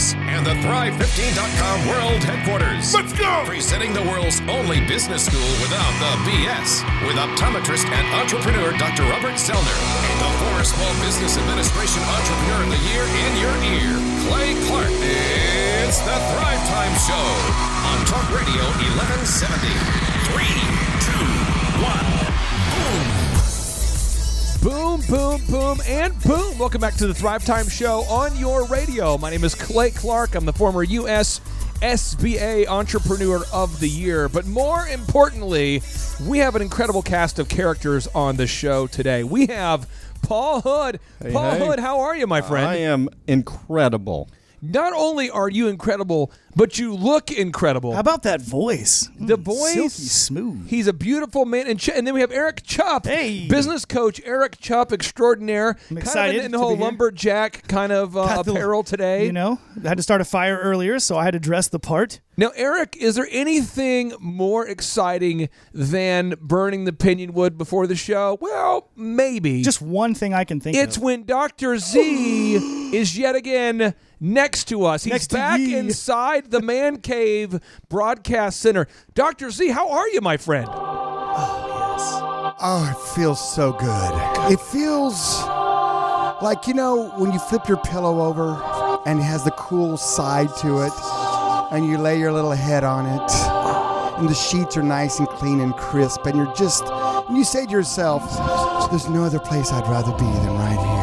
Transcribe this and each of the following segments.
House and the Thrive15.com World Headquarters. Let's go! Presenting the world's only business school without the BS with optometrist and entrepreneur Dr. Robert Zoellner and the former Small Business Administration Entrepreneur of the Year in your ear, Clay Clark. It's the Thrive Time Show on Talk Radio 1170. Three, two, Boom, boom, boom, and boom. Welcome back to the Thrive Time Show on your radio. My name is Clay Clark. I'm the former U.S. SBA Entrepreneur of the Year. But more importantly, we have an incredible cast of characters on the show today. We have Paul Hood. Hey, Paul hey. Hood, how are you, my friend? I am incredible. Not only are you incredible, but you look incredible. How about that voice? The Mm, voice, silky smooth. He's a beautiful man, and, Ch- and then we have Eric Chupp, Hey. business coach Eric Chupp extraordinaire, kind of excited in, the whole lumberjack kind of uh, Got the- apparel today. You know, I had to start a fire earlier, so I had to dress the part. Now, Eric, is there anything more exciting than burning the pinion wood before the show? Well, maybe. Just one thing I can think It's of. It's when Dr. Z is yet again next to us. He's Next back inside the Man Cave Broadcast Center. Dr. Z, how are you, my friend? Oh, yes. Oh, it feels so good. It feels like, you know, when you flip your pillow over and it has the cool side to it, and you lay your little head on it, and the sheets are nice and clean and crisp, and you're just, and you say to yourself, there's no other place I'd rather be than right here.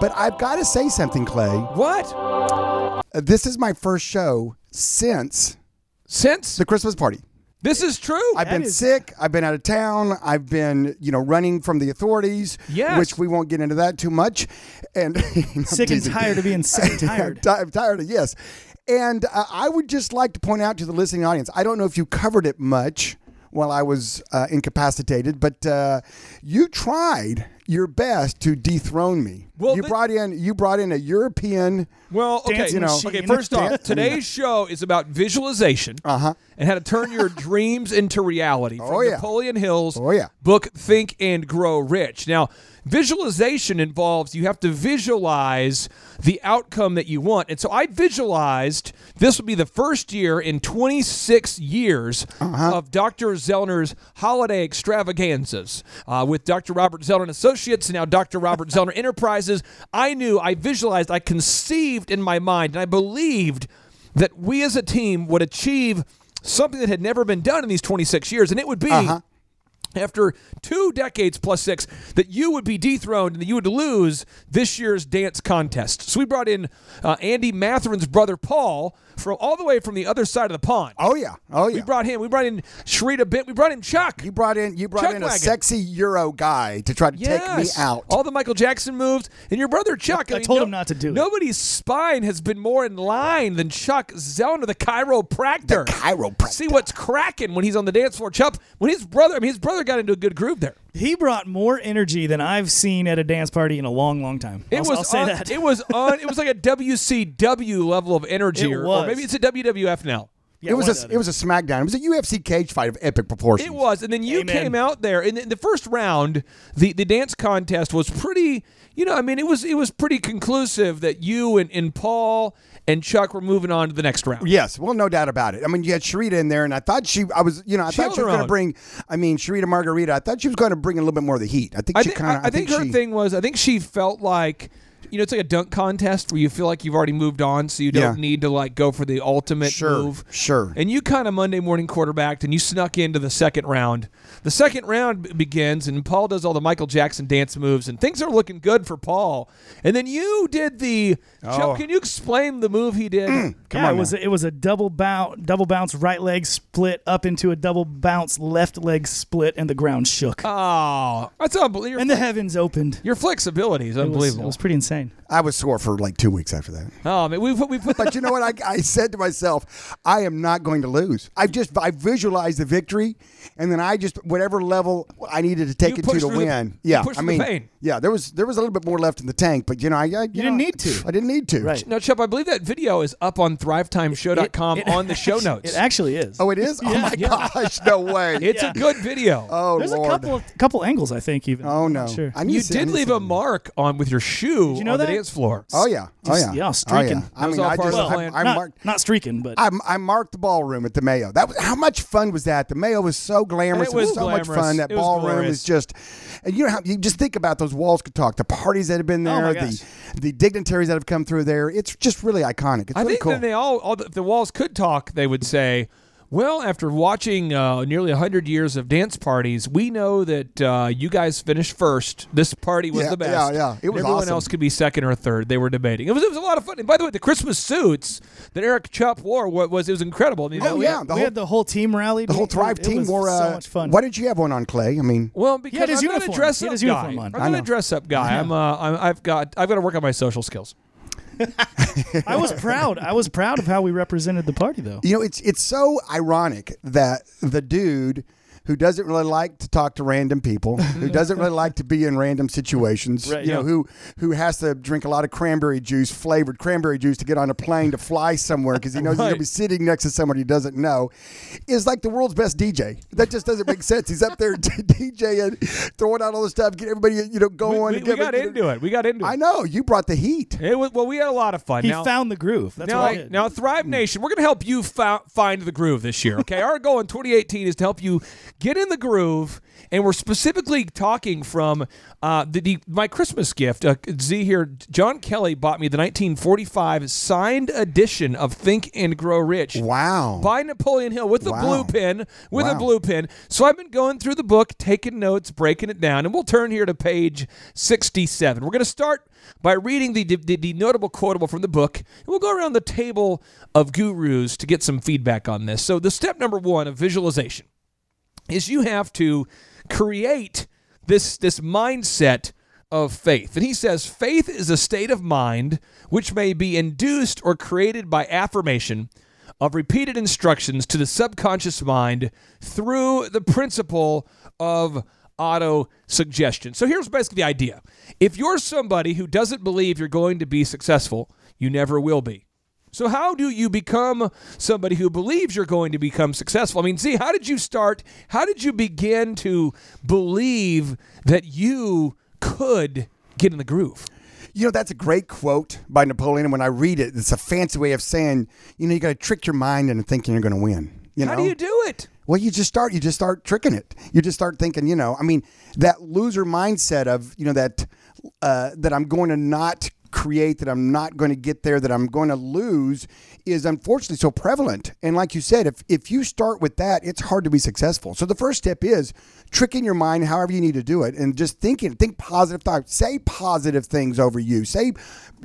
But I've got to say something, Clay. What? Uh, This is my first show since Since the Christmas party. this is true. I've been is- sick. I've been out of town. I've been, you know, running from the authorities. Yes. Which we won't get into that too much. And I'm Sick and tired of being sick and tired. I'm, I'm tired of yes. And uh, I would just like to point out to the listening audience. I don't know if you covered it much while I was uh, incapacitated, but uh, you tried your best to dethrone me. Well, you thi- brought in you brought in a European. Well, okay, you know, okay. First off, today's show is about visualization Uh-huh. and how to turn your dreams into reality. From Oh, yeah. Napoleon Hill's Oh, yeah. book "Think and Grow Rich." Now, visualization involves you have to visualize the outcome that you want, and so I visualized this would be the first year in 26 years Uh-huh. of Dr. Zoellner's holiday extravaganzas uh, with Dr. Robert Zoellner and Associates, and now Dr. Robert Zoellner Enterprises. I knew, I visualized, I conceived in my mind, and I believed that we as a team would achieve something that had never been done in these 26 years, and it would be. After two decades plus six, that you would be dethroned and that you would lose this year's dance contest. So we brought in uh, Andy Matherin's brother Paul from all the way from the other side of the pond. Oh yeah. Oh yeah. We brought him. We brought in Sharita Bit. We brought in Chuck. you brought in you brought Chuck in a wagon. sexy Euro guy to try to take me out. All the Michael Jackson moves. And your brother Chuck. I told him not to do it. Nobody's spine has been more in line than Chuck Zoellner, the chiropractor. The chiropractor. See what's cracking when he's on the dance floor. Chuck, when his brother, I mean, his brother got into a good groove there. He brought more energy than I've seen at a dance party in a long, long time. It I'll, was I'll say un- that. It was on. It was like a WCW level of energy, It or, or was. maybe it's a WWF now. Yeah, it was a it was a SmackDown. It was a UFC cage fight of epic proportions. It was, and then you Amen. came out there in the, in the first round. The the dance contest was pretty. You know, I mean, it was it was pretty conclusive that you and, and Paul and Chuck we're moving on to the next round. Yes, well, no doubt about it. I mean, you had Sharita in there, and I thought she, I was, you know, I She thought she was going to bring. I mean, Sharita Margarita. I thought she was going to bring a little bit more of the heat. I think I she think kind of. I, I think, her she, thing was I think she felt like. You know, it's like a dunk contest where you feel like you've already moved on, so you don't Yeah. need to like go for the ultimate Sure, move. sure. And you kind of Monday morning quarterbacked, and you snuck into the second round. The second round b- begins, and Paul does all the Michael Jackson dance moves, and things are looking good for Paul. And then you did the. Oh. Chuck, can you explain the move he did? Mm, come yeah, on it was a, it was a double bounce, double bounce right leg split up into a double bounce left leg split, and the ground shook, Oh, that's unbelievable. and the heavens opened. Your flexibility is It was, unbelievable. it was pretty insane. I was sore for like two weeks after that. oh man, we put we put But you know what? I, I said to myself, I am not going to lose. I just I visualized the victory, and then I just whatever level I needed to take You it to pushed to through the- win. you yeah, pushed I through the mean, pain. yeah, there was there was a little bit more left in the tank, but you know, I, I you, didn't need to. I didn't need to. Right. now, Chuck. I believe that video is up on ThriveTimeShow.com It- it on the show actu- notes. It actually is. Oh, it is. oh my Yeah. gosh, no way. it's Yeah. a good video. oh There's Lord. a couple of couple angles, I think. Even. oh I'm no. not sure. I need you to see- I did need to leave see a mark on with your shoe you know on the that? dance floor. Oh yeah, oh Just- yeah, yeah, Oh, streaking. yeah. I That was mean, all I part of just the I, plan. I not, marked. not streaking, but I, I marked the ballroom at the Mayo. That was how much fun was that? The Mayo was so glamorous. It was so much glamorous. fun. That It was ballroom glorious. is just. And you know how you just think about those walls could talk. The parties that have been Oh, there, my the gosh. the dignitaries that have come through there. It's just really iconic. It's I really think cool. that they all, all the, if the walls could talk, they would say, "Well, after watching uh, nearly hundred years of dance parties, we know that uh, you guys finished first. This party was Yeah, the best. yeah, yeah. It And was everyone awesome. else could be second or third. They were debating. It was it was a lot of fun. And by the way, the Christmas suits that Eric Chupp wore wa- was it was incredible. I mean, Oh, we- yeah. we the whole- had the whole team rallied. the whole Thrive it team was wore. Uh, so much fun. Why did you have one on Clay? I mean, Well, because his I'm not a dress up guy. I'm I not a know. dress up guy. I'm, uh, I'm I've got I've got to work on my social skills. I was proud. I was proud of how we represented the party, though. You know, it's it's so ironic that the dude who doesn't really like to talk to random people, who doesn't really like to be in random situations, Right, you know, who who has to drink a lot of cranberry juice, flavored cranberry juice to get on a plane to fly somewhere because he knows he's gonna be sitting next to someone he doesn't know, is like the world's best DJ. That just doesn't make sense. He's up there DJing, throwing out all the stuff, get everybody you know going. we- and we get- got into it. We got into it. I know you brought the heat. It was, well, we had a lot of fun. He now, found the groove. That's now, what I now, Thrive hmm. Nation, we're going to help you fou- find the groove this year. Okay, our goal in 2018 is to help you get in the groove, and we're specifically talking from uh, the, the my Christmas gift. Uh, Z here, John Kelly bought me the 1945 signed edition of Think and Grow Rich. Wow. By Napoleon Hill with a Wow. blue pen, with a blue pen. So I've been going through the book, taking notes, breaking it down, and we'll turn here to page 67. We're going to start by reading the, the, the notable quotable from the book, and we'll go around the table of gurus to get some feedback on this. So the step number one of visualization is you have to create this this mindset of faith. And he says faith is a state of mind which may be induced or created by affirmation of repeated instructions to the subconscious mind through the principle of auto suggestion. So here's basically the idea. If you're somebody who doesn't believe you're going to be successful, you never will be. So how do you become somebody who believes you're going to become successful? I mean, see, how did you start? How did you begin to believe that you could get in the groove? You know, that's a great quote by Napoleon. And when I read it, it's a fancy way of saying, you know, you got to trick your mind into thinking you're going to win. You know? How do you do it? Well, you just start. You just start tricking it. You just start thinking. You know, I mean, that loser mindset of you know that uh, that I'm going to not create, that I'm not going to get there, that I'm going to lose, is unfortunately so prevalent. And like you said, if if you start with that, it's hard to be successful. So the first step is tricking your mind, however you need to do it, and just thinking. Think positive thoughts. Say positive things over you. Say,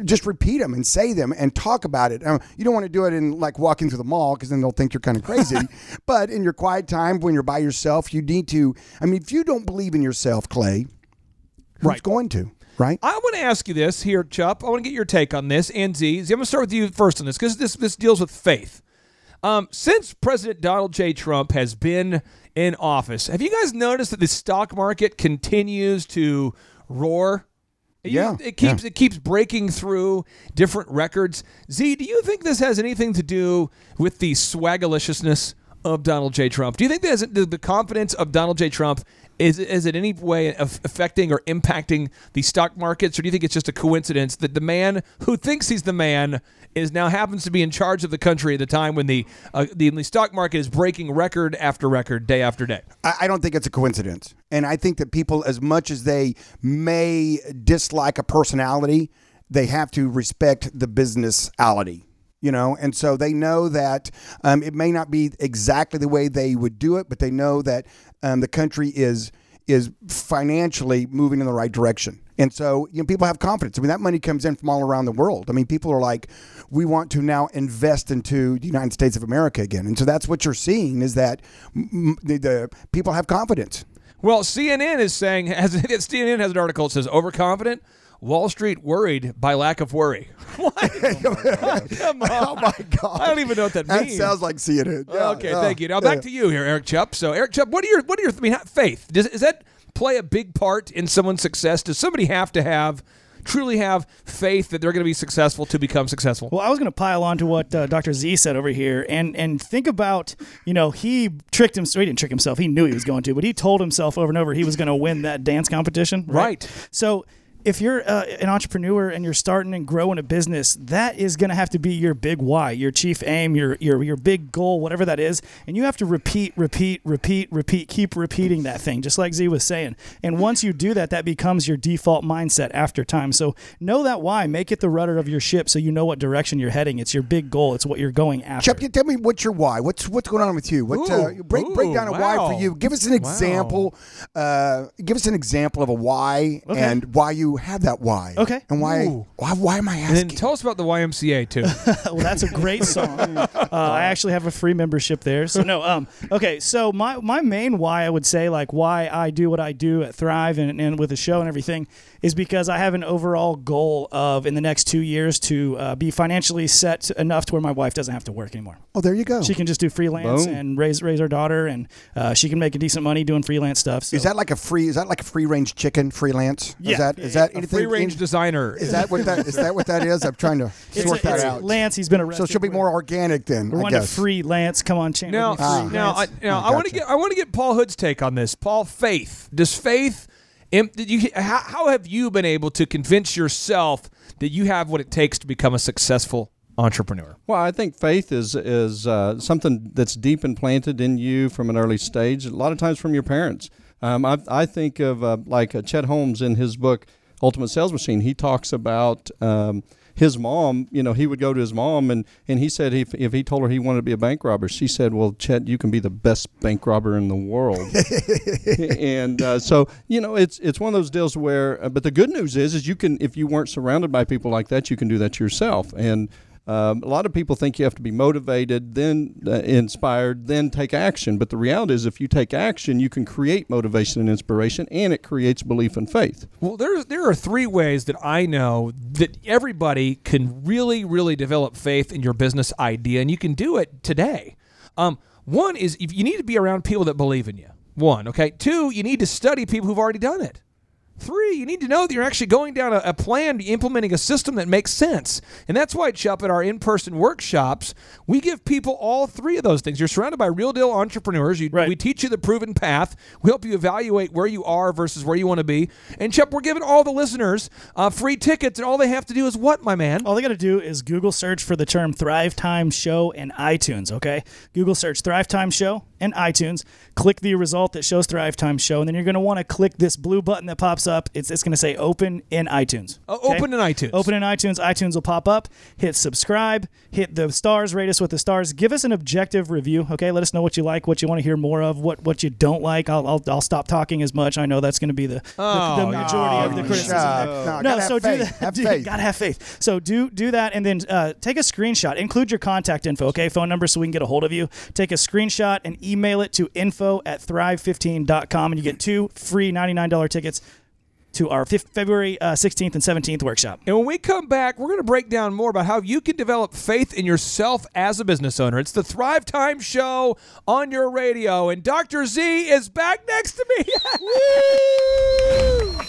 just repeat them and say them and talk about it. Um, you don't want to do it in like walking through the mall because then they'll think you're kind of crazy. but in your quiet time, when you're by yourself, you need to. I mean, if you don't believe in yourself, Clay, who's Right. going to? Right? I want to ask you this here, Chupp. I want to get your take on this. And Z, Z I'm going to start with you first on this because this this deals with faith. Um, since President Donald J. Trump has been in office, have you guys noticed that the stock market continues to roar? You- Yeah, it keeps it keeps breaking through different records. Z, do you think this has anything to do with the swagaliciousness of Donald J. Trump? Do you think that the confidence of Donald J. Trump is is it any way of affecting or impacting the stock markets, or do you think it's just a coincidence that the man who thinks he's the man is now happens to be in charge of the country at the time when the uh, the, the stock market is breaking record after record, day after day? I, I don't think it's a coincidence. And I think that people, as much as they may dislike a personality, they have to respect the businessality. You know, and so they know that um, it may not be exactly the way they would do it, but they know that um, the country is is financially moving in the right direction. And so, you know, people have confidence. I mean, that money comes in from all around the world. I mean, people are like, we want to now invest into the United States of America again. And so that's what you're seeing is that m- the, the people have confidence. Well, CNN is saying has CNN has an article that says overconfident. Wall Street worried by lack of worry. What? Come on. Oh my God! I don't even know what that means. That means. sounds like CNN. Yeah, okay, yeah, thank you. Now yeah. back to you here, Eric Chupp. So, Eric Chupp, what are your what are your I mean faith? Does does that play a big part in someone's success? Does somebody have to have truly have faith that they're going to be successful to become successful? Well, I was going to pile on to what uh, Dr. Z said over here, and and think about, you know, he tricked himself. He didn't trick himself. He knew he was going to, but he told himself over and over he was going to win that dance competition. Right. So if you're uh, an entrepreneur and you're starting and growing a business, that is going to have to be your big why, your chief aim, your your your big goal, whatever that is, and you have to repeat, repeat, repeat, repeat, keep repeating that thing, just like Z was saying. And once you do that, that becomes your default mindset after time. So know that why, make it the rudder of your ship, so you know what direction you're heading. It's your big goal. It's what you're going after. Chuck, tell me what's your why? What's what's going on with you? What uh, Ooh, break break ooh, down a why for you? Give us an example. Uh, give us an example of a why Okay. and why you have that why. Okay. And why? Ooh. Why? Why am I And then asking? tell us about the YMCA too. well, that's a great song. Uh, I actually have a free membership there. So no, um, okay. So my my main why I would say like why I do what I do at Thrive and, and with the show and everything is because I have an overall goal of in the next two years to uh, be financially set enough to where my wife doesn't have to work anymore. oh, there you go. She can just do freelance Boom. and raise raise our daughter, and uh, she can make a decent money doing freelance stuff. So. is that like a free? Is that like a free range chicken freelance? Yeah. Is that is that A anything? free range any- designer. is that what that is? That what that is? I'm trying to sort a- that out. Lance, he's been arrested. So she'll be more organic then. We're I wanting to guess. freelance. Come on, Chandler. Now, be Ah. now, I, lance. now I I want to get I want to get Paul Hood's take on this. Paul, faith. Does faith? How have you been able to convince yourself that you have what it takes to become a successful entrepreneur? Well, I think faith is is uh, something that's deep implanted in you from an early stage. A lot of times from your parents. Um, I, I think of uh, like uh, Chet Holmes in his book Ultimate Sales Machine. He talks about um, his mom. You know, he would go to his mom, and, and he said if, if he told her he wanted to be a bank robber, she said, "Well, Chet, you can be the best bank robber in the world." and uh, so you know it's it's one of those deals where uh, but the good news is is you can if you weren't surrounded by people like that you can do that yourself and um, a lot of people think you have to be motivated then uh, inspired then take action but the reality is if you take action you can create motivation and inspiration and it creates belief and faith Well, there's there are three ways that I know that everybody can really, really develop faith in your business idea, and you can do it today. Um, one is if you need to be around people that believe in you. One, okay. Two, you need to study people who've already done it. Three, you need to know that you're actually going down a, a plan, implementing a system that makes sense. And that's why, Chupp, at our in person workshops, we give people all three of those things. You're surrounded by real deal entrepreneurs. You, Right. We teach you the proven path. We help you evaluate where you are versus where you want to be. And, Chupp, we're giving all the listeners uh, free tickets, and all they have to do is what, my man? All they got to do is Google search for the term Thrive Time Show in iTunes, okay? Google search Thrive Time Show in iTunes. Click the result that shows Thrive Time Show, and then you're going to want to click this blue button that pops up. It's, it's going to say open in iTunes. Uh, okay? open in iTunes. Open in iTunes. iTunes will pop up. Hit subscribe. Hit the stars. Rate us with the stars. Give us an objective review, okay? Let us know what you like, what you want to hear more of, what, what you don't like. I'll, I'll, I'll stop talking as much. I know that's going to be the, the, the Oh, majority of the Oh, criticism. Chuck, there. no, No, so have do faith. that. Have do- faith. Gotta have faith. So do do that, and then uh, take a screenshot. Include your contact info, okay? Phone number so we can get a hold of you. Take a screenshot and email it to info at thrive15.com, and you get two free $99 tickets to our February uh, 16th and 17th workshop. And when we come back, we're going to break down more about how you can develop faith in yourself as a business owner. It's the Thrive Time Show on your radio, and Dr. Z is back next to me. Woo!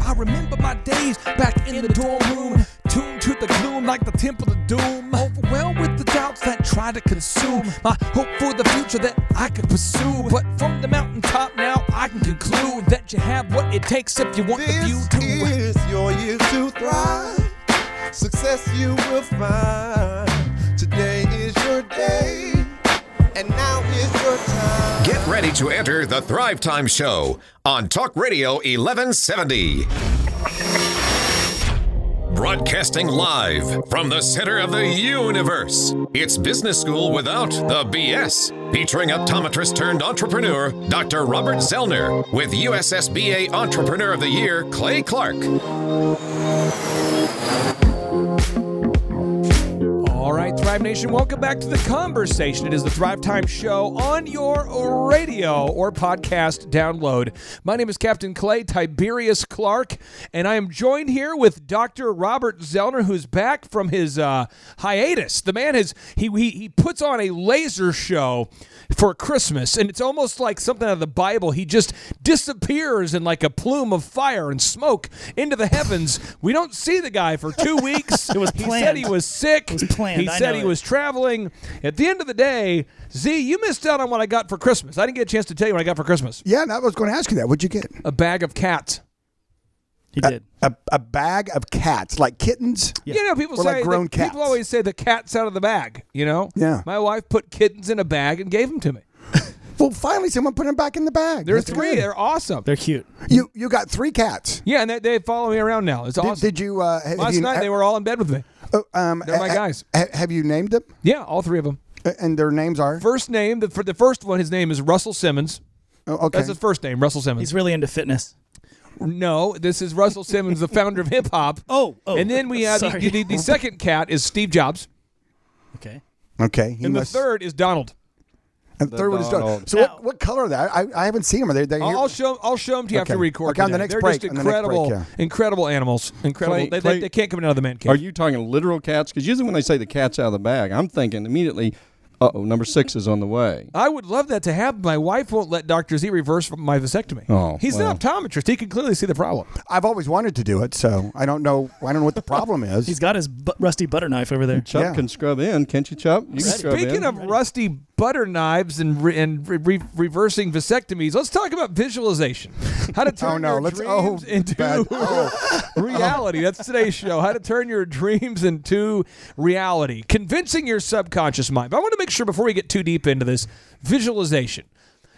I remember my days back in the dorm room, tuned to the gloom like the temple of doom. Overwhelmed with the doubts that try to consume my hope for the future that I could pursue. But from the mountaintop now, I can conclude that you have what it takes if you want the view This to. is your year to thrive. Success you will find. Today is your day, and now is your time. Get ready to enter the Thrive Time Show on Talk Radio 1170. Broadcasting live from the center of the universe. It's Business School Without the BS, featuring optometrist turned entrepreneur Dr. Robert Zoellner with USSBA Entrepreneur of the Year Clay Clark. All right, Thrive Nation, welcome back to the conversation. It is the Thrive Time Show on your radio or podcast download. My name is Captain Clay Tiberius Clark, and I am joined here with Dr. Robert Zoellner, who's back from his uh, hiatus. The man has he, he he puts on a laser show for Christmas, and it's almost like something out of the Bible. He just disappears in like a plume of fire and smoke into the heavens. We don't see the guy for two weeks. It was He said he was sick. It was planned. He I said he it. was traveling. At the end of the day, Z, you missed out on what I got for Christmas. I didn't get a chance to tell you what I got for Christmas. Yeah, and I was going to ask you that. What'd you get? A bag of cats. He did. A, a bag of cats, like kittens. Yeah. You know, people Or say like grown cats. people always say the cat's out of the bag. You know, Yeah. My wife put kittens in a bag and gave them to me. Well, finally, someone put them back in the bag. There's That's three. good. They're awesome. They're cute. You you got three cats. yeah, and they, they follow me around now. It's Did, awesome. did you? Uh, have Last you, night they were all in bed with me. Uh, um, they're my ha- guys. ha- have you named them? Yeah, all three of them. And their names are? First name, the, for the first one, his name is Russell Simmons. Oh, okay. That's his first name, Russell Simmons. He's really into fitness. no, this is Russell Simmons, the founder of hip hop. Oh, oh. and then we have the, Sorry. the, the second cat is Steve Jobs, Okay. okay. he and the third is Donald. And the third one is done. Donald. So Now- what, what color are they? I, I haven't seen them. Are they? they I'll, here? I'll show. I'll show them to you after Okay. we record. Okay, on the today. next They're break, just on the next break, incredible, yeah. incredible animals. Incredible. Clay- they, they, Clay- they can't come out of the man cave. Are you talking literal cats? Because usually when they say the cat's out of the bag, I'm thinking immediately, oh, number six is on the way. I would love that to happen. My wife won't let Doctor Z reverse my vasectomy. Oh, he's well. an optometrist. He can clearly see the problem. I've always wanted to do it, so I don't know. I don't know what the problem is. He's got his bu- rusty butter knife over there. Chupp Yeah. can scrub in, can't you, Chupp? You can Speaking of rusty butter knives and re- and re- re- reversing vasectomies, let's talk about visualization. How to turn Oh, no, your let's- oh, dreams oh, into bad. reality. That's today's show. How to turn your dreams into reality. Convincing your subconscious mind. But I want to make sure before we get too deep into this, visualization.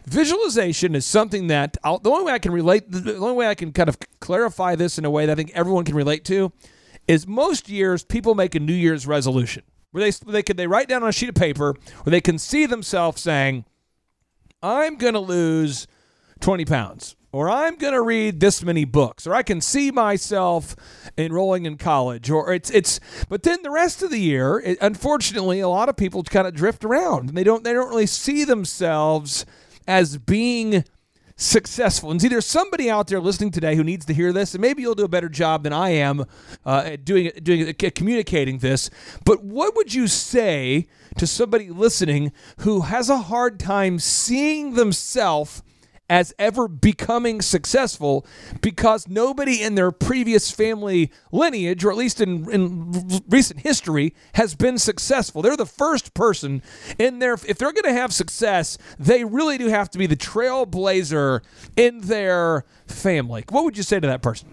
Visualization is something that I'll, the only way I can relate, the only way I can kind of clarify this in a way that I think everyone can relate to, is most years people make a New Year's resolution where they they can they write down on a sheet of paper where they can see themselves saying, "I'm going to lose 20 pounds." Or I'm going to read this many books, or I can see myself enrolling in college, or it's it's. But then the rest of the year, it, unfortunately, a lot of people kind of drift around, and they don't they don't really see themselves as being successful. And see, there's somebody out there listening today who needs to hear this, and maybe you'll do a better job than I am uh, at doing doing it, communicating this. But what would you say to somebody listening who has a hard time seeing themselves? As ever becoming successful because nobody in their previous family lineage, or at least in, in recent history, has been successful. They're the first person in their, if they're going to have success, they really do have to be the trailblazer in their family. What would you say to that person?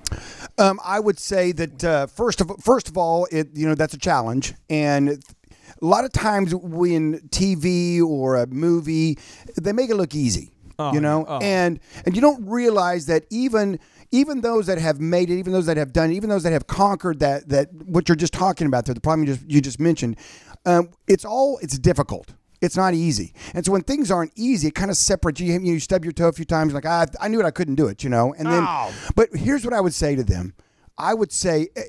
Um, I would say that uh, first of first of all, it you know that's a challenge, and a lot of times when TV or a movie, they make it look easy, you know. Oh. and and you don't realize that even even those that have made it, even those that have done, it, even those that have conquered that that what you're just talking about there, the problem you just you just mentioned, um, it's all it's difficult. It's not easy, and so when things aren't easy, it kind of separates you. You stub your toe a few times, like ah, I knew it, I couldn't do it, you know. And then, Ow. but here's what I would say to them: I would say, eh,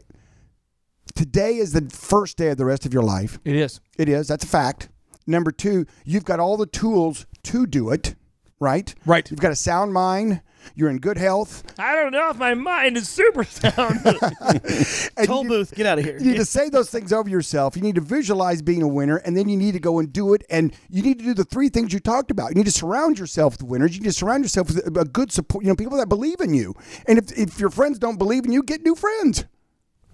today is the first day of the rest of your life. It is. It is. That's a fact. Number two, you've got all the tools to do it, right? Right. You've got a sound mind. You're in good health. I don't know if my mind is super sound. Toll you- booth, get out of here. You need to say those things over yourself. You need to visualize being a winner, and then you need to go and do it. And you need to do the three things you talked about. You need to surround yourself with winners. You need to surround yourself with a a good support. You know, people that believe in you. And if, if your friends don't believe in you, get new friends.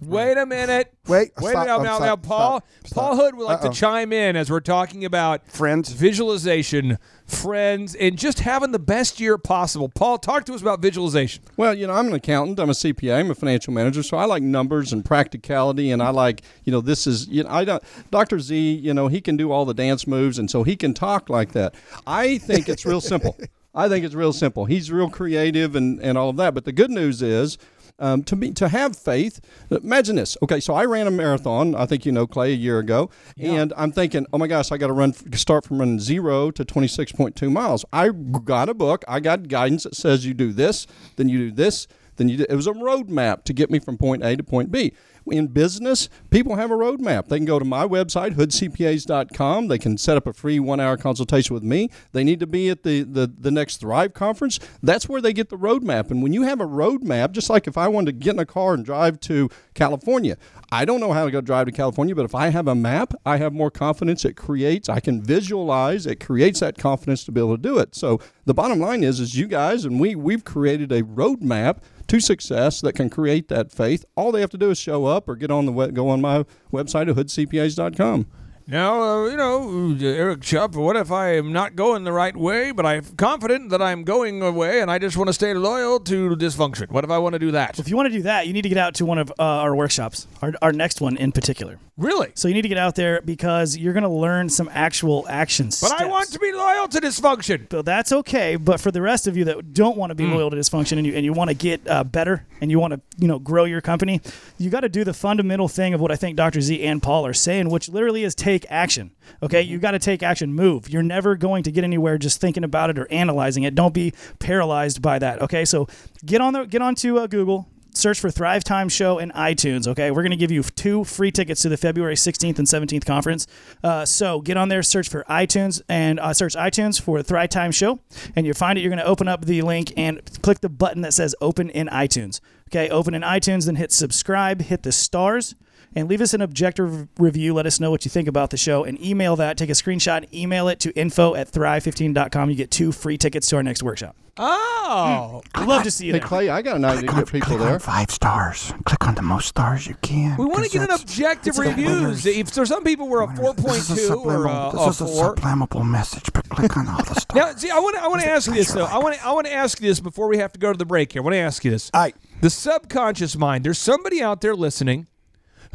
Wait a minute. Wait, Wait stop, a minute. Now, stop, now, Paul, stop, stop. Paul Hood would like Uh-oh. to chime in as we're talking about Friends. visualization, friends, and just having the best year possible. Paul, talk to us about visualization. Well, you know, I'm an accountant. I'm a CPA. I'm a financial manager. So I like numbers and practicality, and I like, you know, this is, you know, I don't. Dr. Z, you know, he can do all the dance moves, and so he can talk like that. I think it's real simple. I think it's real simple. He's real creative and and all of that. But the good news is. Um, to be to have faith, imagine this. Okay, so I ran a marathon. I think you know Clay a year ago, and I'm thinking, oh my gosh, I got to run start from running zero to 26.2 miles. I got a book. I got guidance that says you do this, then you do this, then you do, it was a roadmap to get me from point A to point B. In business, people have a roadmap. They can go to my website, hoodcpas.com. They can set up a free one hour consultation with me. They need to be at the, the, the next Thrive conference. That's where they get the roadmap. And when you have a roadmap, just like if I wanted to get in a car and drive to California, I don't know how to go drive to California, but if I have a map, I have more confidence. It creates, I can visualize, it creates that confidence to be able to do it. So the bottom line is, is you guys and we, we've created a roadmap to success that can create that faith. All they have to do is show up or get on the web, go on my website at hoodcpas.com. Now, uh, you know, Eric Chupp, what if I am not going the right way, but I'm confident that I'm going away and I just want to stay loyal to dysfunction? What if I want to do that? If you want to do that, you need to get out to one of uh, our workshops, our, our next one in particular. Really? So you need to get out there because you're going to learn some actual actions. But I want to be loyal to dysfunction. But that's okay. But for the rest of you that don't want to be loyal to dysfunction and you and you want to get uh, better and you want to you know grow your company, you got to do the fundamental thing of what I think Dr. Z and Paul are saying, which literally is take action. Okay, you got to take action, move. You're never going to get anywhere just thinking about it or analyzing it. Don't be paralyzed by that. Okay, so get on the get onto uh, Google search for Thrive Time Show in iTunes. Okay, we're going to give you two free tickets to the February 16th and 17th conference. Uh, so get on there, search for iTunes, and uh, search iTunes for Thrive Time Show, and you find it. You're going to open up the link and click the button that says Open in iTunes. Okay, open in iTunes, then hit subscribe, hit the stars. And leave us an objective review. Let us know what you think about the show and email that. Take a screenshot and email it to info at thrive15.com. You get two free tickets to our next workshop. Oh, mm. I'd love to see you Hey there. Clay, I got an idea to get people click on there. five stars. Click on the most stars you can. we want to get an objective it's the reviews. If so, some people were a four This is a two or subliminal- a, this a is a four. subliminal message, but click on all the stars. Now, see, I want to I want to ask you this though. like I want to I want to ask you this before we have to go to the break here. I want to ask you this. All right. The subconscious mind. There's somebody out there listening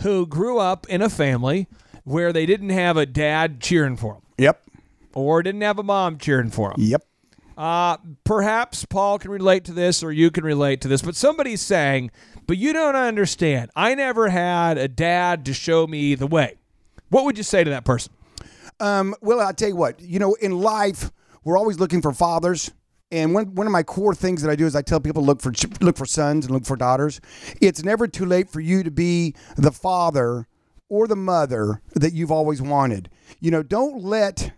who grew up in a family where they didn't have a dad cheering for them Yep. or didn't have a mom cheering for them. Yep. Uh, perhaps Paul can relate to this or you can relate to this, but somebody's saying, but you don't understand. I never had a dad to show me the way. What would you say to that person? Um, well, I'll tell you what, you know, in life, we're always looking for fathers. And one, one of my core things that I do is I tell people look for look for sons and look for daughters. It's never too late for you to be the father or the mother that you've always wanted. You know, don't let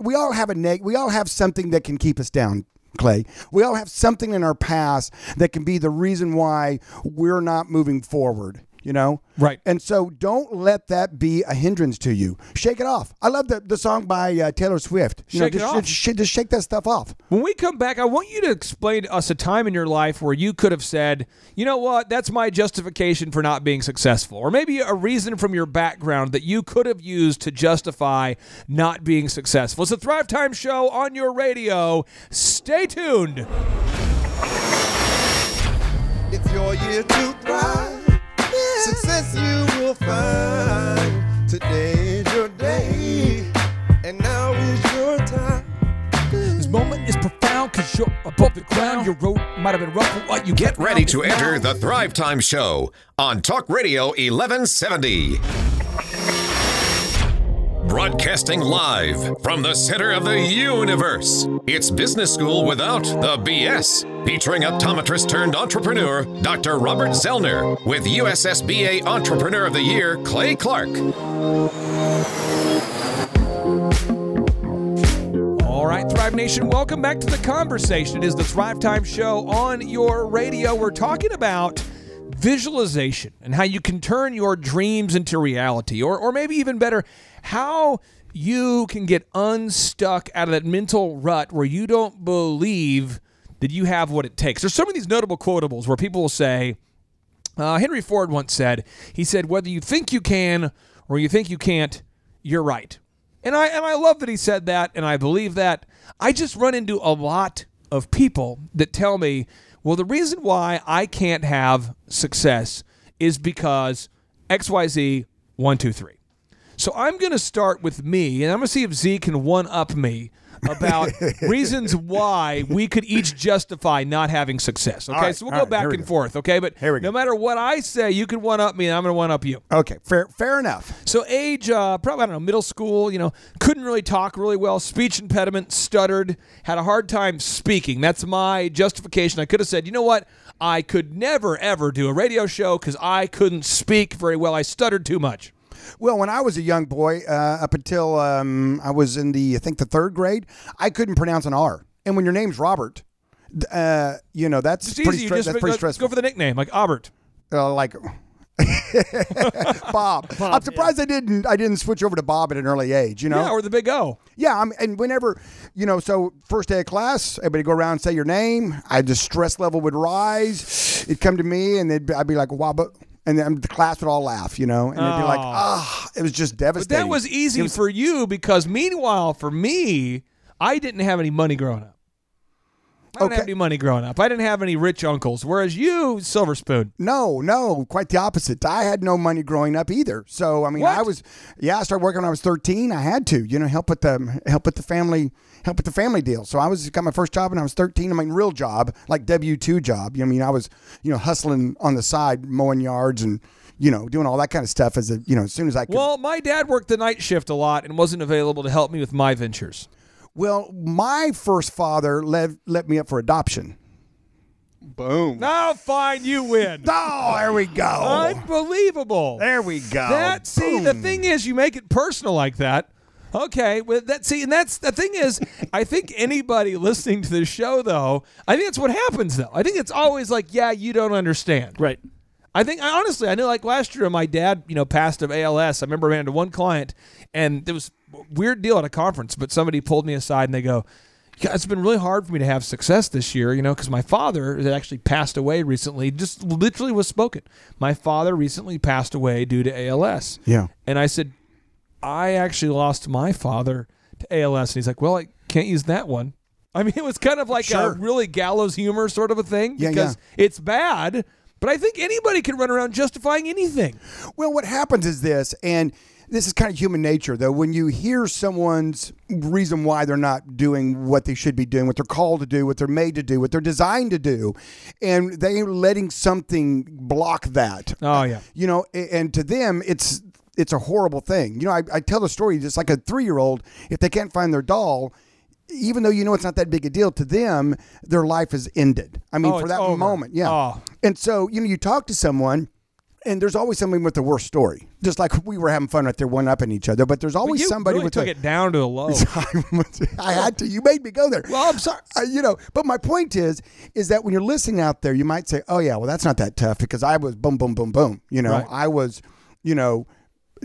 we all have a neg we all have something that can keep us down. Clay, we all have something in our past that can be the reason why we're not moving forward. You know, Right. and so don't let that be a hindrance to you. Shake it off. I love the, the song by uh, Taylor Swift. You Shake it know, just, off. Just, just shake that stuff off. When we come back, I want you to explain to us a time in your life where you could have said, you know what, that's my justification for not being successful. Or maybe a reason from your background that you could have used to justify not being successful. It's a Thrive Time show on your radio. Stay tuned. It's your year to thrive. Success you will find. Today is your day, and now is your time. This moment is profound because you're above the ground. Your road might have been rough, but what you Get ready to enter the Thrive Time Show on Talk Radio 1170. Broadcasting live from the center of the universe. It's Business School Without the BS, featuring optometrist turned entrepreneur, Dr. Robert Zoellner, with USSBA Entrepreneur of the Year, Clay Clark. All right, Thrive Nation, welcome back to the conversation. It is the Thrive Time Show on your radio. We're talking about visualization and how you can turn your dreams into reality, or, or maybe even better, how you can get unstuck out of that mental rut where you don't believe that you have what it takes. There's some of these notable quotables where people will say, uh, Henry Ford once said, he said, whether you think you can or you think you can't, you're right. And I and I love that he said that and I believe that. I just run into a lot of people that tell me, well, the reason why I can't have success is because XYZ one, two, three. So I'm gonna start with me and I'm gonna see if Z can one up me about reasons why we could each justify not having success. Okay, right, so we'll go right, back we and go. forth. Okay, but Here we go. no matter what I say, you can one up me, and I'm going to one up you. Okay, fair, fair enough. So age, uh, probably I don't know, middle school. You know, couldn't really talk really well. Speech impediment, stuttered, had a hard time speaking. That's my justification. I could have said, you know what, I could never ever do a radio show because I couldn't speak very well. I stuttered too much. Well, when I was a young boy, uh, up until um, I was in the, I think the third grade, I couldn't pronounce an R. And when your name's Robert, uh, you know that's It's pretty, easy. Stre- just that's go- pretty let's stressful. go for the nickname, like Albert. uh, like Bob. I'm surprised I didn't. I didn't switch over to Bob at an early age. You know. Yeah, or the Big O. Yeah, I'm, and whenever, you know, so first day of class, everybody go around and say your name. I the stress level would rise. It'd come to me, and they'd, I'd be like, "Wow, but and then the class would all laugh, you know, and they'd be like, Oh. ah, it was just But devastating. that was easy was- for you because meanwhile, for me, I didn't have any money growing up. I didn't have any money growing up. I didn't have any rich uncles. Whereas you, Silver Spoon. No, no, quite the opposite. I had no money growing up either. So I mean, What? I was yeah. I started working when I was thirteen. I had to, you know, help with the help with the family help with the family deal. So I was got my first job when I was thirteen. I mean, real job, like W two job. I mean, I was you know hustling on the side, mowing yards and you know doing all that kind of stuff as a you know as soon as I could. Well, my dad worked the night shift a lot and wasn't available to help me with my ventures. Well, my first father let let me up for adoption. Boom. Now, fine, you win. Oh, there we go. Unbelievable. There we go. That see, the thing is, you make it personal like that. Okay, with that, see, and that's the thing is, I think anybody listening to this show, though, I think that's what happens, though. I think it's always like, yeah, you don't understand. Right. I think, I honestly, I know, like last year, my dad, you know, passed of ALS. I remember I ran to one client, and there was a weird deal at a conference, but somebody pulled me aside and they go, yeah, it's been really hard for me to have success this year, you know, because my father had actually passed away recently, just literally was spoken. My father recently passed away due to ALS. Yeah. And I said, I actually lost my father to ALS. And he's like, well, I can't use that one. I mean, it was kind of like Sure. a really gallows humor sort of a thing Yeah, because it's bad. But I think anybody can run around justifying anything. Well, what happens is this, and this is kind of human nature, though. When you hear someone's reason why they're not doing what they should be doing, what they're called to do, what they're made to do, what they're designed to do, and they're letting something block that. Oh, uh, yeah. You know, and to them, it's it's a horrible thing. You know, I, I tell the story just like a three year old, if they can't find their doll, even though you know it's not that big a deal to them, their life is ended. I mean, Oh, for that over. moment, yeah. Oh. And so, you know, you talk to someone, and there's always somebody with the worst story. Just like we were having fun right there, one upping each other. But there's always you somebody really with took a, it down to the low. I had to. You made me go there. Well, I'm sorry. Uh, you know, but my point is, is that when you're listening out there, you might say, "Oh yeah, well that's not that tough because I was boom, boom, boom, boom." You know, Right. I was, you know,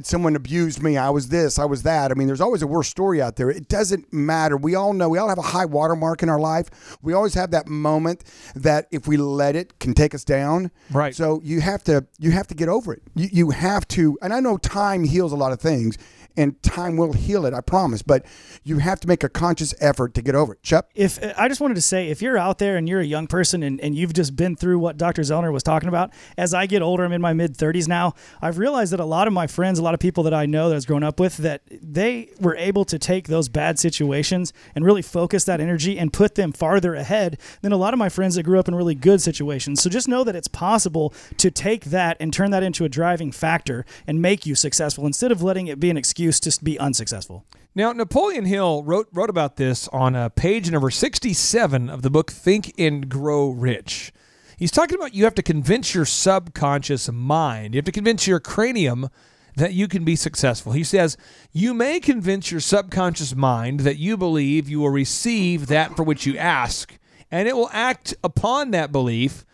someone abused me. I was this. I was that. I mean, there's always a worse story out there. It doesn't matter. We all know. We all have a high watermark in our life. We always have that moment that if we let it, can take us down. Right. So you have to. You have to get over it. You, you have to. And I know time heals a lot of things. And time will heal it, I promise. But you have to make a conscious effort to get over it. Chuck? if I just wanted to say, if you're out there and you're a young person and, and you've just been through what Dr. Zoellner was talking about, as I get older, I'm in my mid 30s now. I've realized that a lot of my friends, a lot of people that I know that I've grown up with, that they were able to take those bad situations and really focus that energy and put them farther ahead than a lot of my friends that grew up in really good situations. So just know that it's possible to take that and turn that into a driving factor and make you successful instead of letting it be an excuse to be unsuccessful. Now, Napoleon Hill wrote wrote about this on uh, page number 67 of the book Think and Grow Rich. He's talking about you have to convince your subconscious mind, you have to convince your cranium that you can be successful. He says, You may convince your subconscious mind that you believe you will receive that for which you ask, and it will act upon that belief,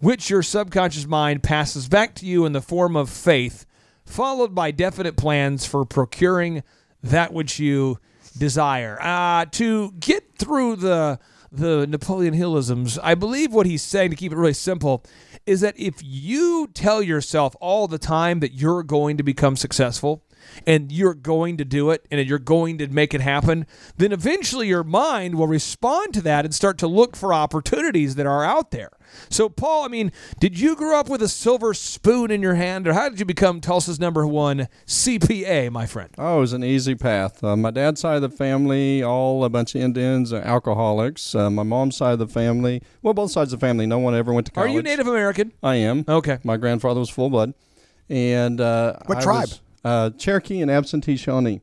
which your subconscious mind passes back to you in the form of faith, followed by definite plans for procuring that which you desire. Uh, to get through the the Napoleon Hillisms, I believe what he's saying to keep it really simple is that if you tell yourself all the time that you're going to become successful and you're going to do it and you're going to make it happen, then eventually your mind will respond to that and start to look for opportunities that are out there. So, Paul, I mean, did you grow up with a silver spoon in your hand, or how did you become Tulsa's number one CPA, my friend? Oh, it was an easy path. Uh, my dad's side of the family, all a bunch of Indians, uh, alcoholics. Uh, my mom's side of the family, well, both sides of the family, no one ever went to college. Are you Native American? I am. Okay. My grandfather was full blood. And uh, What I tribe? was, uh, Cherokee and absentee Shawnee.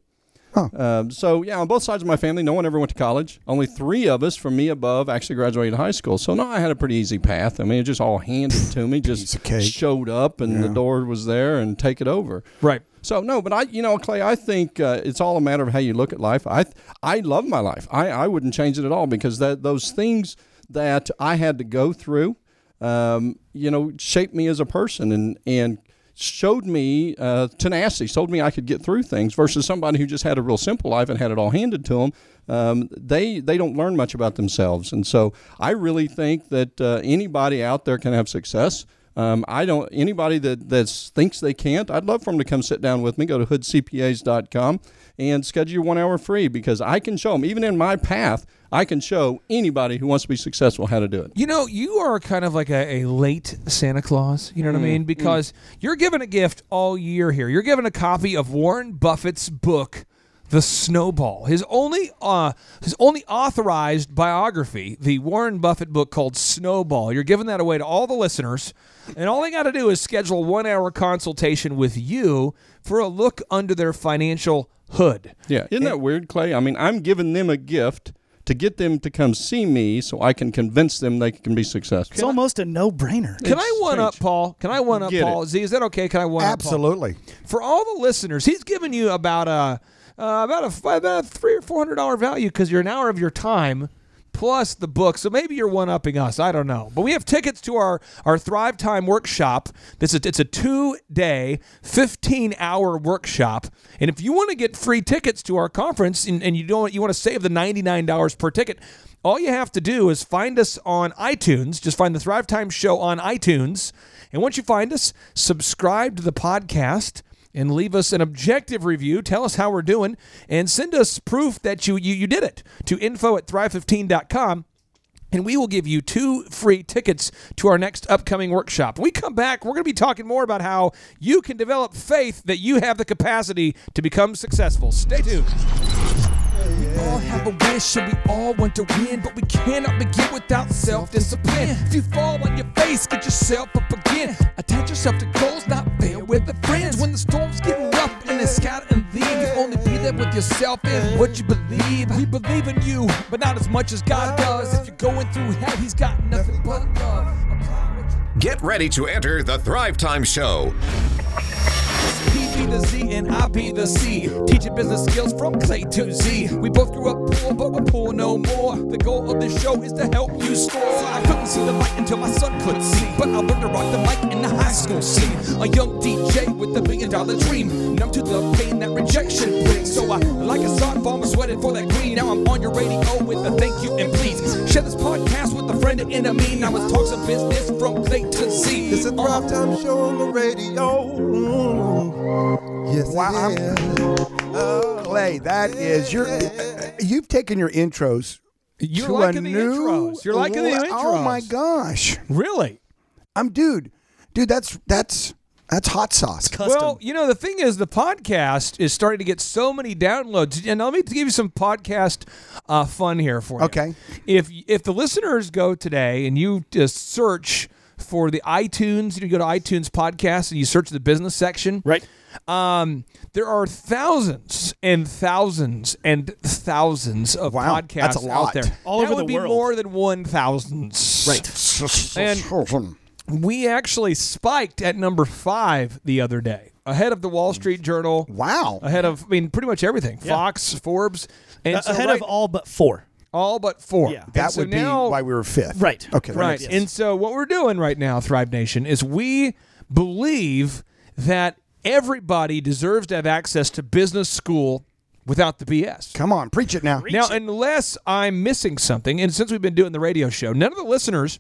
Huh. Um, so yeah, on both sides of my family, no one ever went to college. Only three of us from me above actually graduated high school. So no, I had a pretty easy path. I mean, it just all handed to me. Just showed up, and the door was there, and take it over. Right. So no, but I, you know, Clay, I think uh, it's all a matter of how you look at life. I, I love my life. I, I wouldn't change it at all because that those things that I had to go through, um, you know, shaped me as a person and and showed me uh, tenacity, showed me I could get through things. Versus somebody who just had a real simple life and had it all handed to them. Um, they they don't learn much about themselves, and so I really think that uh, anybody out there can have success. Um, I don't. Anybody that that's thinks they can't, I'd love for them to come sit down with me. Go to hoodcpas.com and schedule your one hour free because I can show them. Even in my path, I can show anybody who wants to be successful how to do it. You know, you are kind of like a, a late Santa Claus. You know what I mean? Because you're given a gift all year here. You're given a copy of Warren Buffett's book, The Snowball. His only uh, his only authorized biography, the Warren Buffett book called Snowball. You're giving that away to all the listeners, and all they got to do is schedule a one hour consultation with you for a look under their financial hood. Yeah, isn't that weird, Clay? I mean, I'm giving them a gift to get them to come see me so I can convince them they can be successful. It's almost a no-brainer. Can I It's one up. Paul? Can I one up Get Paul? it. Z, is that okay? Can I one up Absolutely. for all the listeners, he's giving you about a uh, about a about a three or four hundred dollar value because you're an hour of your time plus the book. So maybe you're one upping us. I don't know. But we have tickets to our our Thrive Time workshop. This is it's a two day, fifteen hour workshop. And if you want to get free tickets to our conference and, and you don't you want to save the ninety nine dollars per ticket. All you have to do is find us on iTunes. Just find the Thrive Time Show on iTunes. And once you find us, subscribe to the podcast and leave us an objective review. Tell us how we're doing and send us proof that you you, you did it to info at thrive15.com. And we will give you two free tickets to our next upcoming workshop. When we come back, we're going to be talking more about how you can develop faith that you have the capacity to become successful. Stay tuned. We all have a wish and we all want to win, but we cannot begin without self discipline. If you fall on your face, get yourself up again. Attach yourself to goals, not fail with the friends. When the storms get rough and they scatter and leave, you only be there with yourself and what you believe. We believe in you, but not as much as God does. If you're going through hell, He's got nothing but love. Get ready to enter the Thrive Time Show. Be the Z and I be the C. Teaching business skills from Clay to Z. We both grew up poor, but we're poor no more. The goal of this show is to help you score. I couldn't see the light until my son could see. But I learned to rock the mic in the high school scene. A young DJ with a million dollar dream. Numb to the pain that rejection brings. So I, like a sod farmer, sweated for that green. Now I'm on your radio with a thank you and please. Share this podcast with a friend and enemy. Now let's talk some business from Clay to Z. It's a Thrive Time show on the radio. Yes, Wow, it Oh, Clay, that is your. You've taken your intros You're to liking a the new. intros. You're liking the intros. Oh my gosh, Really? I'm dude, dude. That's that's that's hot sauce. Custom. Well, you know, the thing is, the podcast is starting to get so many downloads. And let me give you some podcast uh, fun here for you. Okay. If if the listeners go today and you just search for the iTunes, you go to iTunes podcast and you search the business section, right. um, there are thousands and thousands and thousands of Wow, podcasts that's a lot. out there. All that over would the be more than one thousands. Right. And we actually spiked at number five the other day, ahead of the Wall Street Journal. Wow. Ahead of, I mean, pretty much everything. Yeah. Fox, Forbes, and Uh, so ahead right- of all but four. All but four. Yeah. That so would now, be why we were fifth. Right. Okay. Right. makes sense. And so what we're doing right now, Thrive Nation, is we believe that everybody deserves to have access to business school without the BS. Come on, preach it now. Now, unless I'm missing something, and since we've been doing the radio show, none of the listeners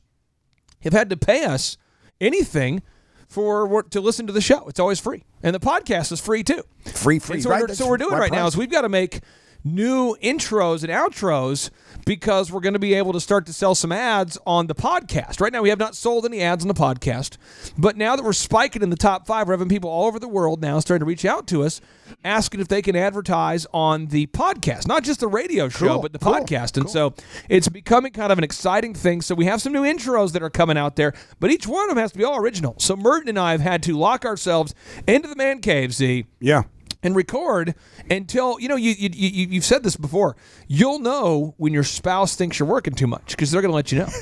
have had to pay us anything for to listen to the show. It's always free, and the podcast is free too. Free, free. And so, right? we're, so what we're doing right right now is we've got to make new intros and outros because we're going to be able to start to sell some ads on the podcast. Right now, we have not sold any ads on the podcast, but now that we're spiking in the top five, we're having people all over the world now starting to reach out to us, asking if they can advertise on the podcast, not just the radio show, Cool, but the cool, podcast. And so it's becoming kind of an exciting thing. So we have some new intros that are coming out there, but each one of them has to be all original. So Merton and I have had to lock ourselves into the man cave, Z Yeah. And record until you know you, you, you you've said this before. You'll know when your spouse thinks you're working too much because they're going to let you know.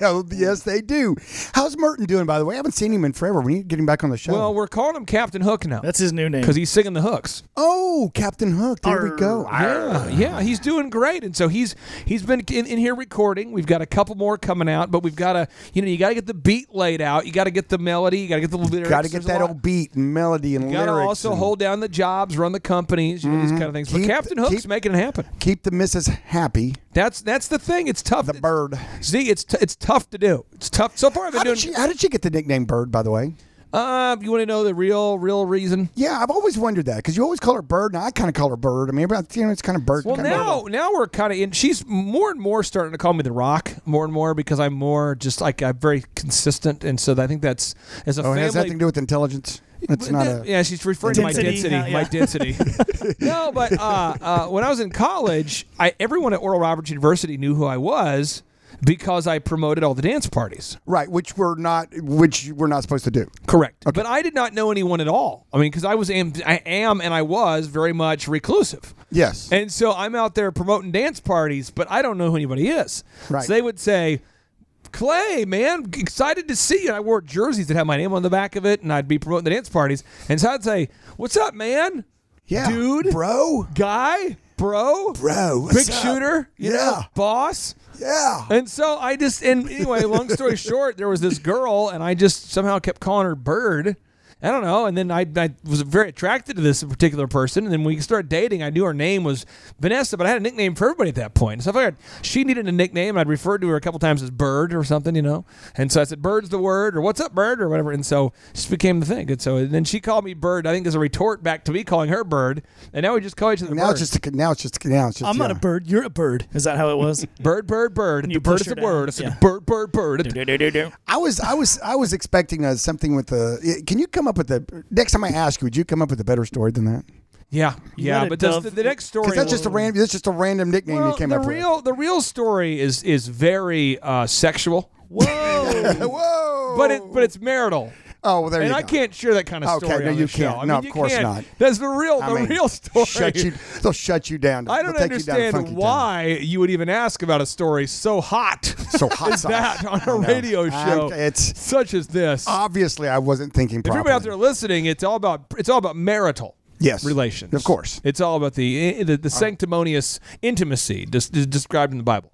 Oh, yes, they do. How's Merton doing, by the way? I haven't seen him in forever. We need to get him back on the show. well, we're calling him Captain Hook now That's his new name. because he's singing the hooks. oh, Captain Hook. There we go. Yeah, yeah, he's doing great, and so he's he's been in, in here recording. We've got a couple more coming out, but we've got to you know you got to get the beat laid out. You got to get the melody. You got to get the lyrics. Got to get There's that lot- old beat and melody and You got to lyrics. also and- hold down the jobs, run the companies, you know, these kind of things. But Keep- Captain Hook's keep- making it happen. Keep the missus happy. That's that's the thing. It's tough. The bird. See, it's t- it's tough to do. It's tough. So far, I've been How doing. did, she, how did she get the nickname Bird, by the way? uh, you want to know the real real reason? Yeah, I've always wondered that because you always call her Bird, and I kind of call her Bird. I mean, about you know, it's kind of Bird. Well, kind of now now we're kind of in. She's more and more starting to call me the Rock more and more because I'm more just like I'm very consistent, and so I think that's as a Oh, it family. has nothing to do with intelligence. It's not a. yeah, she's referring to my Density, density. My density. no, but uh, uh, when I was in college, I everyone at Oral Roberts University knew who I was because I promoted all the dance parties. Right, which we're not, which we're not supposed to do. Correct. But I did not know anyone at all. I mean, because I was am, I am and I was very much reclusive. Yes. And so I'm out there promoting dance parties, but I don't know who anybody is. Right. So they would say, Clay, man, excited to see you. And I wore jerseys that had my name on the back of it, and I'd be promoting the dance parties. And so I'd say, What's up, man? yeah, dude. bro, Guy? Bro? bro, Big up? shooter? You know, Yeah. boss? Yeah. And so I just, and anyway, long story short, there was this girl, and I just somehow kept calling her Bird. I don't know. And then I, I was very attracted to this particular person. And then we started dating. I knew her name was Vanessa, but I had a nickname for everybody at that point. So I had, she needed a nickname, I'd referred to her a couple times as Bird or something, you know. And so I said, Bird's the word, or what's up, Bird, or whatever. And so it just became the thing. And so and then she called me Bird, I think as a retort back to me calling her Bird. And now we just call each other Now Bird. it's just a, now it's just now it's just. I'm not a bird. You're a bird. Is that how it was? Bird, bird, bird. And The you bird is her the word. I down. said, Yeah. bird, bird, bird. I was I was I was expecting uh, something with the. Can you come up with the next time I ask you? Would you come up with a better story than that? Yeah, yeah. let it But the, dove- the, the next story. Because that's just a random. That's just a random nickname well, you came the up real the real story is is very uh, sexual. Whoa. with. Whoa! but it but it's marital. Oh well, there and you I go. can't share that kind of Okay, story. no, you can't. I No, mean, of course can't. not. That's the real I the mean, real story. Shut you. They'll shut you down. I don't They'll you understand Town. why you would even ask about a story so hot, So hot as that on a radio I'm- show. it's such as this. obviously I wasn't thinking if properly. everybody out there listening, it's all about it's all about marital. Yes. relations. Of course. It's all about the eh, the, the uh, sanctimonious intimacy dis- described in the Bible.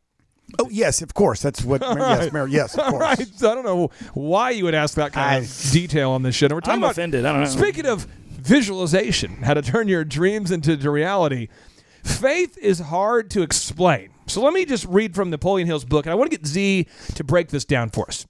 Oh yes, of course. That's what. Yes, Mary. Yes, of course. right. So I don't know why you would ask that kind I- of detail on this shit. And we're talking I'm about offended. I don't know. Speaking of visualization, how to turn your dreams into reality. Faith is hard to explain. So let me just read from Napoleon Hill's book, and I want to get Z to break this down for us.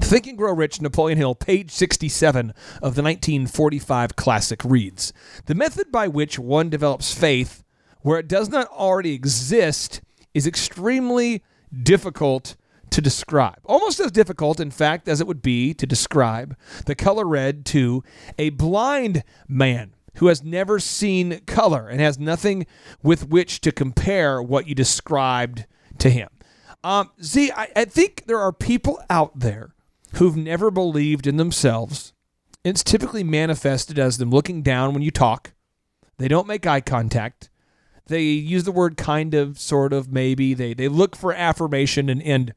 Think and Grow Rich, Napoleon Hill, page 67 of the 1945 classic reads The method by which one develops faith where it does not already exist is extremely difficult to describe. Almost as difficult, in fact, as it would be to describe the color red to a blind man who has never seen color and has nothing with which to compare what you described to him. Um, Z, I, I think there are people out there who've never believed in themselves. It's typically manifested as them looking down when you talk. They don't make eye contact. They use the word kind of, sort of, maybe. They they look for affirmation and, and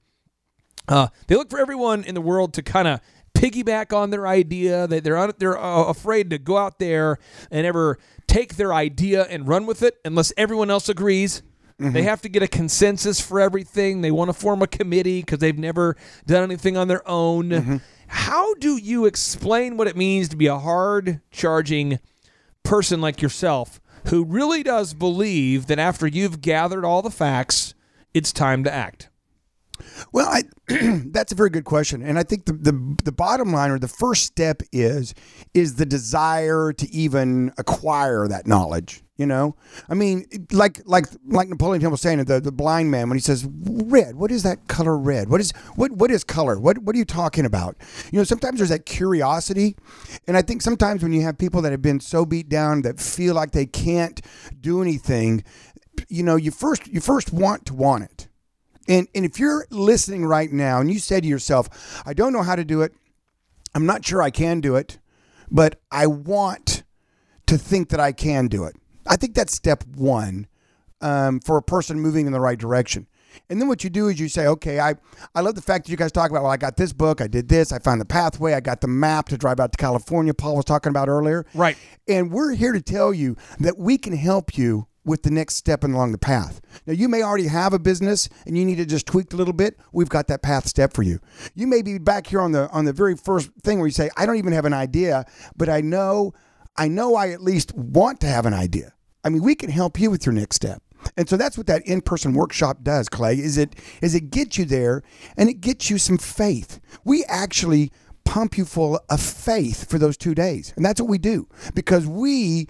uh, they look for everyone in the world to kind of piggyback on their idea. They, they're they're uh, afraid to go out there and ever take their idea and run with it unless everyone else agrees. They have to get a consensus for everything. They want to form a committee because they've never done anything on their own. How do you explain what it means to be a hard charging person like yourself who really does believe that after you've gathered all the facts, it's time to act? Well, I, that's a very good question, and I think the, the the bottom line or the first step is is the desire to even acquire that knowledge. You know, I mean, like like like Napoleon Hill was saying, the the blind man when he says red, what is that color? Red. What is what what is color? What what are you talking about? You know, sometimes there's that curiosity, and I think sometimes when you have people that have been so beat down that feel like they can't do anything, you know, you first you first want to want it. And and if you're listening right now and you say to yourself, I don't know how to do it, I'm not sure I can do it, but I want to think that I can do it. I think that's step one um, for a person moving in the right direction. And then what you do is you say, okay, I, I love the fact that you guys talk about, well, I got this book, I did this, I found the pathway, I got the map to drive out to California, Paul was talking about earlier. Right. And we're here to tell you that we can help you with the next step along the path. Now, you may already have a business and you need to just tweak a little bit. We've got that path step for you. You may be back here on the on the very first thing where you say, I don't even have an idea, but I know I know I at least want to have an idea. I mean, we can help you with your next step. And so that's what that in-person workshop does, Clay, is it is it gets you there and it gets you some faith. We actually pump you full of faith for those 2 days. And that's what we do because we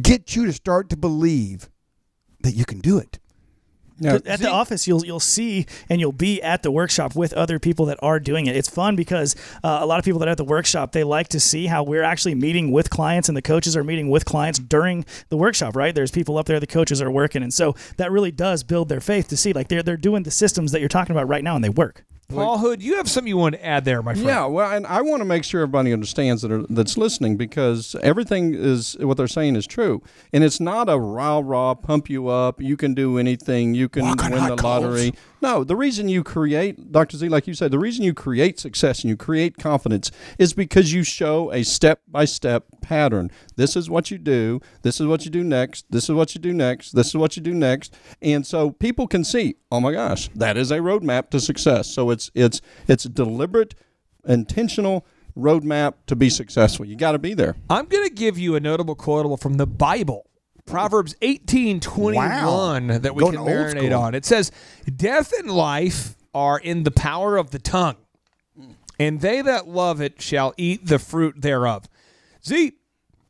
get you to start to believe that you can do it. Yeah. at the office you'll you'll see and you'll be at the workshop with other people that are doing it it's fun because uh, a lot of people that are at the workshop they like to see how we're actually meeting with clients and the coaches are meeting with clients during the workshop right there's people up there the coaches are working and so that really does build their faith to see like they're they're doing the systems that you're talking about right now and they work Paul Hood, you have something you want to add there, my friend. Yeah, well, and I want to make sure everybody understands that are, that's listening because everything is what they're saying is true, and it's not a rah rah pump you up. You can do anything. You can win the lottery. No, the reason you create, Dr. Z, like you said, the reason you create success and you create confidence is because you show a step by step pattern. This is what you do. This is what you do next. This is what you do next. This is what you do next. And so people can see, oh my gosh, that is a roadmap to success. So it's it's it's a deliberate, intentional roadmap to be successful. You got to be there. I'm going to give you a notable quotable from the Bible. Proverbs 18:21 Wow. that we Going can old marinate on. It says, "Death and life are in the power of the tongue, and they that love it shall eat the fruit thereof." Z,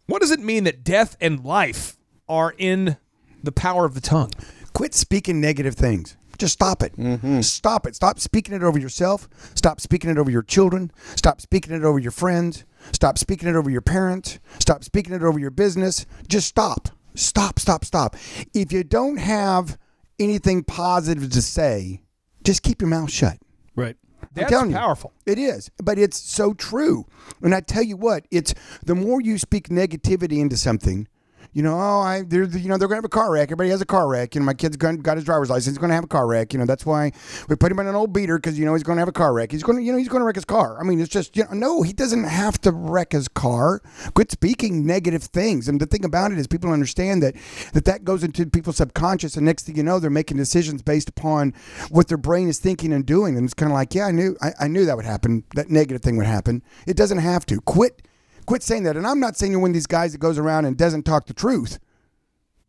what does it mean that death and life are in the power of the tongue? Quit speaking negative things. Just stop it. Mm-hmm. Stop it. Stop speaking it over yourself. Stop speaking it over your children. Stop speaking it over your friends. Stop speaking it over your parents. Stop speaking it over your business. Just stop. Stop, stop, stop. If you don't have anything positive to say, just keep your mouth shut. right That's telling you. powerful. It is, but it's so true. And I tell you what, it's the more you speak negativity into something, you know, oh, I, they're, you know, they're gonna have a car wreck. Everybody has a car wreck. You know, my kid's got, got his driver's license. He's gonna have a car wreck. You know, that's why we put him in an old beater because you know he's gonna have a car wreck. He's gonna, you know, he's gonna wreck his car. I mean, it's just, you know, no, he doesn't have to wreck his car. Quit speaking negative things. And the thing about it is, people understand that that that goes into people's subconscious, and next thing you know, they're making decisions based upon what their brain is thinking and doing. And it's kind of like, yeah, I knew, I, I knew that would happen. That negative thing would happen. It doesn't have to. Quit, quit saying that. And I'm not saying you're one of these guys that goes around and doesn't talk the truth,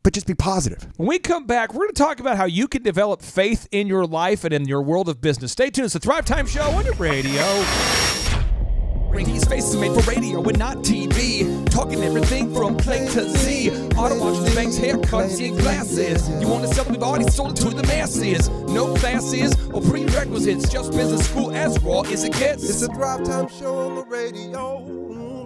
but just be positive. When we come back, we're going to talk about how you can develop faith in your life and in your world of business. Stay tuned. It's the Thrive Time Show on your radio. These faces made for radio and not TV. Talking everything from Clay to Z. Auto watches, banks, haircuts, and glasses. You want to sell it? We've already sold it to the masses. No classes or prerequisites. Just business school as raw as it gets. It's a Thrive Time show on the radio.